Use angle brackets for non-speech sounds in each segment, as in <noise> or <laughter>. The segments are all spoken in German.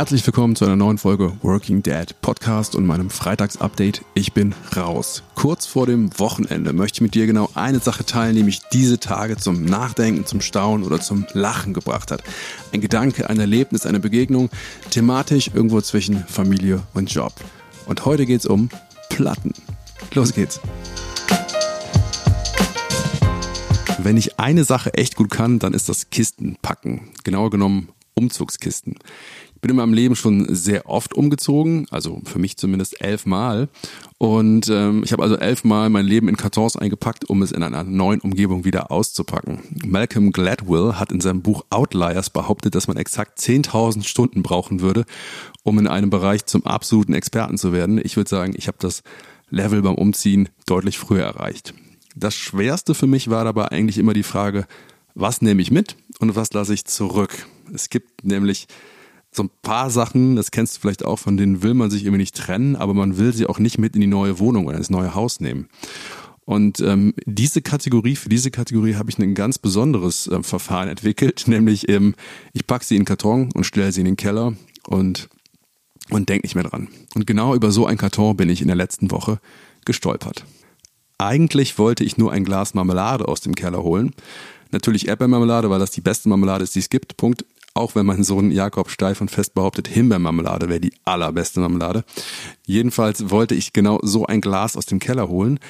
Herzlich willkommen zu einer neuen Folge Working Dad Podcast und meinem Freitagsupdate. Ich bin raus. Kurz vor dem Wochenende möchte ich mit dir genau eine Sache teilen, die mich diese Tage zum Nachdenken, zum Staunen oder zum Lachen gebracht hat. Ein Gedanke, ein Erlebnis, eine Begegnung, thematisch irgendwo zwischen Familie und Job. Und heute geht's um Platten. Los geht's. Wenn ich eine Sache echt gut kann, dann ist das Kisten packen. Genauer genommen Umzugskisten. Ich bin in meinem Leben schon sehr oft umgezogen, also für mich zumindest elfmal. Und ähm, ich habe also elfmal mein Leben in Kartons eingepackt, um es in einer neuen Umgebung wieder auszupacken. Malcolm Gladwell hat in seinem Buch Outliers behauptet, dass man exakt 10.000 Stunden brauchen würde, um in einem Bereich zum absoluten Experten zu werden. Ich würde sagen, ich habe das Level beim Umziehen deutlich früher erreicht. Das Schwerste für mich war dabei eigentlich immer die Frage, was nehme ich mit und was lasse ich zurück? Es gibt nämlich so ein paar Sachen, das kennst du vielleicht auch, von denen will man sich irgendwie nicht trennen, aber man will sie auch nicht mit in die neue Wohnung oder ins neue Haus nehmen. Und ähm, diese Kategorie, für diese Kategorie habe ich ein ganz besonderes äh, Verfahren entwickelt, <laughs> nämlich ähm, ich packe sie in den Karton und stelle sie in den Keller und, und denke nicht mehr dran. Und genau über so ein Karton bin ich in der letzten Woche gestolpert. Eigentlich wollte ich nur ein Glas Marmelade aus dem Keller holen. Natürlich Erdbeermarmelade, weil das die beste Marmelade ist, die es gibt. Punkt. Auch wenn mein Sohn Jakob steif und fest behauptet, Himbeermarmelade wäre die allerbeste Marmelade. Jedenfalls wollte ich genau so ein Glas aus dem Keller holen.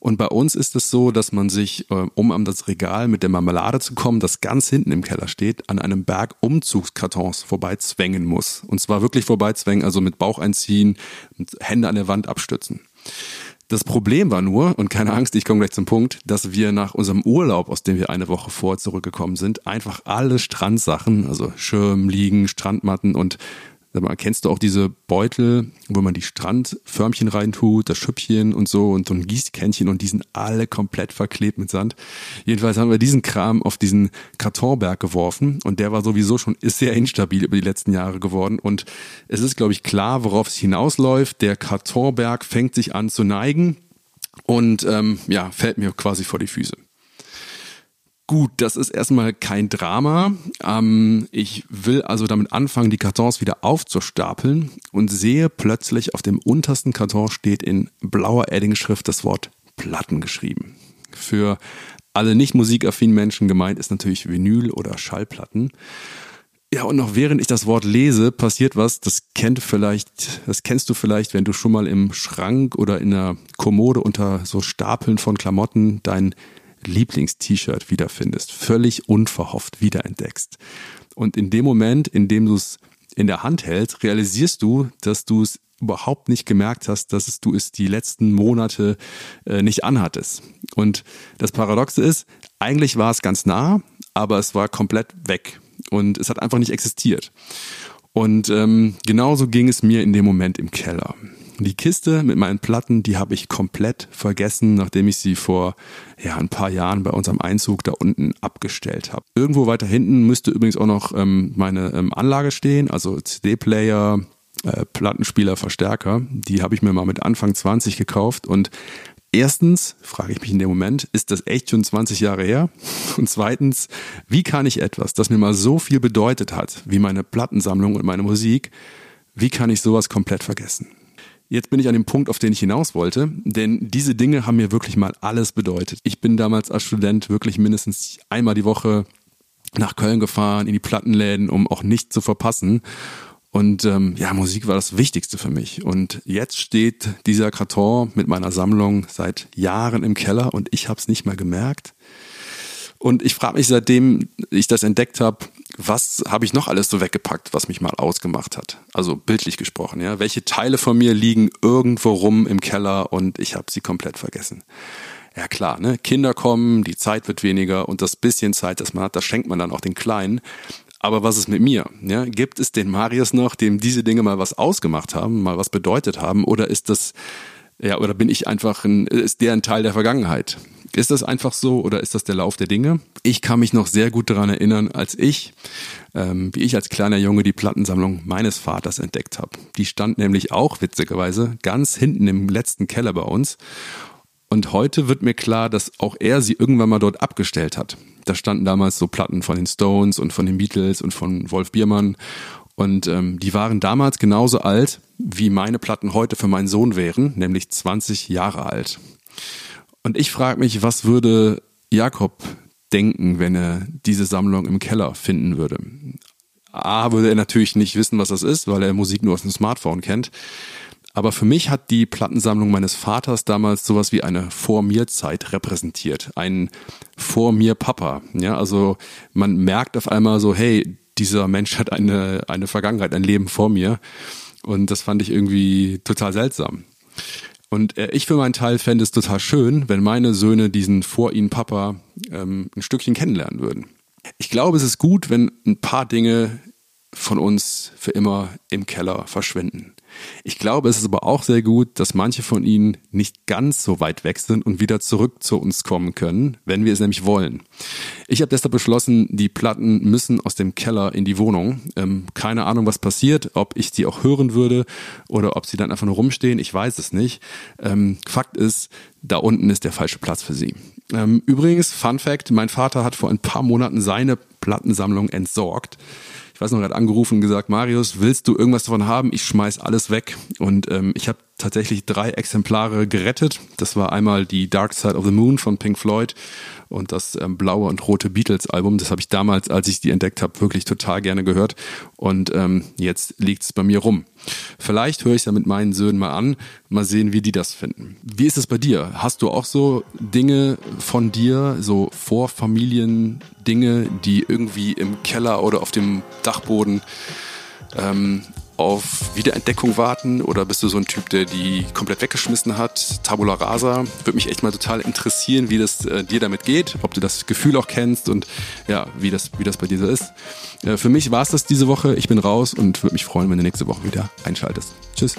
Und bei uns ist es so, dass man sich, äh, um an das Regal mit der Marmelade zu kommen, das ganz hinten im Keller steht, an einem Berg Umzugskartons vorbeizwängen muss. Und zwar wirklich vorbeizwängen, also mit Bauch einziehen Hände an der Wand abstützen. Das Problem war nur, und keine Angst, ich komme gleich zum Punkt, dass wir nach unserem Urlaub, aus dem wir eine Woche vor zurückgekommen sind, einfach alle Strandsachen, also Schirm, Liegen, Strandmatten und Sag mal, kennst du auch diese Beutel, wo man die Strandförmchen reintut, das Schüppchen und so und so ein Gießkännchen und die sind alle komplett verklebt mit Sand. Jedenfalls haben wir diesen Kram auf diesen Kartonberg geworfen und der war sowieso schon sehr instabil über die letzten Jahre geworden und es ist, glaube ich, klar, worauf es hinausläuft. Der Kartonberg fängt sich an zu neigen und ähm, ja, fällt mir quasi vor die Füße. Gut, das ist erstmal kein Drama. Ähm, ich will also damit anfangen, die Kartons wieder aufzustapeln und sehe plötzlich auf dem untersten Karton steht in blauer Edding-Schrift das Wort Platten geschrieben. Für alle nicht musikaffinen Menschen gemeint ist natürlich Vinyl oder Schallplatten. Ja, und noch während ich das Wort lese, passiert was, das kennt vielleicht, das kennst du vielleicht, wenn du schon mal im Schrank oder in der Kommode unter so Stapeln von Klamotten dein Lieblings-T-Shirt wiederfindest, völlig unverhofft wiederentdeckst. Und in dem Moment, in dem du es in der Hand hältst, realisierst du, dass du es überhaupt nicht gemerkt hast, dass es, du es die letzten Monate äh, nicht anhattest. Und das Paradoxe ist, eigentlich war es ganz nah, aber es war komplett weg und es hat einfach nicht existiert. Und ähm, genauso ging es mir in dem Moment im Keller. Die Kiste mit meinen Platten, die habe ich komplett vergessen, nachdem ich sie vor ja, ein paar Jahren bei unserem Einzug da unten abgestellt habe. Irgendwo weiter hinten müsste übrigens auch noch ähm, meine ähm, Anlage stehen, also CD-Player, äh, Plattenspieler, Verstärker. Die habe ich mir mal mit Anfang 20 gekauft und Erstens frage ich mich in dem Moment, ist das echt schon 20 Jahre her? <laughs> Und zweitens, wie kann ich etwas, das mir mal so viel bedeutet hat, wie meine Plattensammlung und meine Musik, wie kann ich sowas komplett vergessen? Jetzt bin ich an dem Punkt, auf den ich hinaus wollte, denn diese Dinge haben mir wirklich mal alles bedeutet. Ich bin damals als Student wirklich mindestens einmal die Woche nach Köln gefahren, in die Plattenläden, um auch nichts zu verpassen. Und ähm, ja, Musik war das Wichtigste für mich. Und jetzt steht dieser Karton mit meiner Sammlung seit Jahren im Keller und ich habe es nicht mehr gemerkt. Und ich frage mich, seitdem ich das entdeckt habe, was habe ich noch alles so weggepackt, was mich mal ausgemacht hat? Also bildlich gesprochen, ja. Welche Teile von mir liegen irgendwo rum im Keller und ich habe sie komplett vergessen? Ja klar, ne? Kinder kommen, die Zeit wird weniger und das bisschen Zeit, das man hat, das schenkt man dann auch den Kleinen. Aber was ist mit mir? Ja, gibt es den Marius noch, dem diese Dinge mal was ausgemacht haben, mal was bedeutet haben, oder ist das ja, oder bin ich einfach ein, ist der ein Teil der Vergangenheit? Ist das einfach so oder ist das der Lauf der Dinge? Ich kann mich noch sehr gut daran erinnern, als ich, ähm, wie ich als kleiner Junge die Plattensammlung meines Vaters entdeckt habe. Die stand nämlich auch witzigerweise ganz hinten im letzten Keller bei uns. Und heute wird mir klar, dass auch er sie irgendwann mal dort abgestellt hat. Da standen damals so Platten von den Stones und von den Beatles und von Wolf Biermann. Und ähm, die waren damals genauso alt, wie meine Platten heute für meinen Sohn wären, nämlich 20 Jahre alt. Und ich frage mich, was würde Jakob denken, wenn er diese Sammlung im Keller finden würde? A, würde er natürlich nicht wissen, was das ist, weil er Musik nur aus dem Smartphone kennt. Aber für mich hat die Plattensammlung meines Vaters damals sowas wie eine Vor mir Zeit repräsentiert. Ein Vor mir Papa. Ja, also man merkt auf einmal so, hey, dieser Mensch hat eine, eine Vergangenheit, ein Leben vor mir. Und das fand ich irgendwie total seltsam. Und äh, ich für meinen Teil fände es total schön, wenn meine Söhne diesen vor ihnen Papa ähm, ein Stückchen kennenlernen würden. Ich glaube, es ist gut, wenn ein paar Dinge von uns für immer im Keller verschwinden. Ich glaube, es ist aber auch sehr gut, dass manche von ihnen nicht ganz so weit weg sind und wieder zurück zu uns kommen können, wenn wir es nämlich wollen. Ich habe deshalb beschlossen, die Platten müssen aus dem Keller in die Wohnung. Ähm, keine Ahnung, was passiert, ob ich sie auch hören würde oder ob sie dann einfach nur rumstehen. Ich weiß es nicht. Ähm, Fakt ist, da unten ist der falsche Platz für sie. Ähm, übrigens, Fun Fact, mein Vater hat vor ein paar Monaten seine Plattensammlung entsorgt ich weiß noch, er hat angerufen und gesagt, Marius, willst du irgendwas davon haben? Ich schmeiß alles weg. Und ähm, ich habe tatsächlich drei Exemplare gerettet. Das war einmal die Dark Side of the Moon von Pink Floyd und das ähm, blaue und rote Beatles Album. Das habe ich damals, als ich die entdeckt habe, wirklich total gerne gehört. Und ähm, jetzt liegt es bei mir rum. Vielleicht höre ich es ja mit meinen Söhnen mal an, mal sehen, wie die das finden. Wie ist es bei dir? Hast du auch so Dinge von dir, so Vorfamilien-Dinge, die irgendwie im Keller oder auf dem Dachboden ähm, auf Wiederentdeckung warten oder bist du so ein Typ, der die komplett weggeschmissen hat? Tabula rasa. Würde mich echt mal total interessieren, wie das äh, dir damit geht, ob du das Gefühl auch kennst und ja, wie das, wie das bei dir so ist. Äh, für mich war es das diese Woche. Ich bin raus und würde mich freuen, wenn du nächste Woche wieder einschaltest. Tschüss.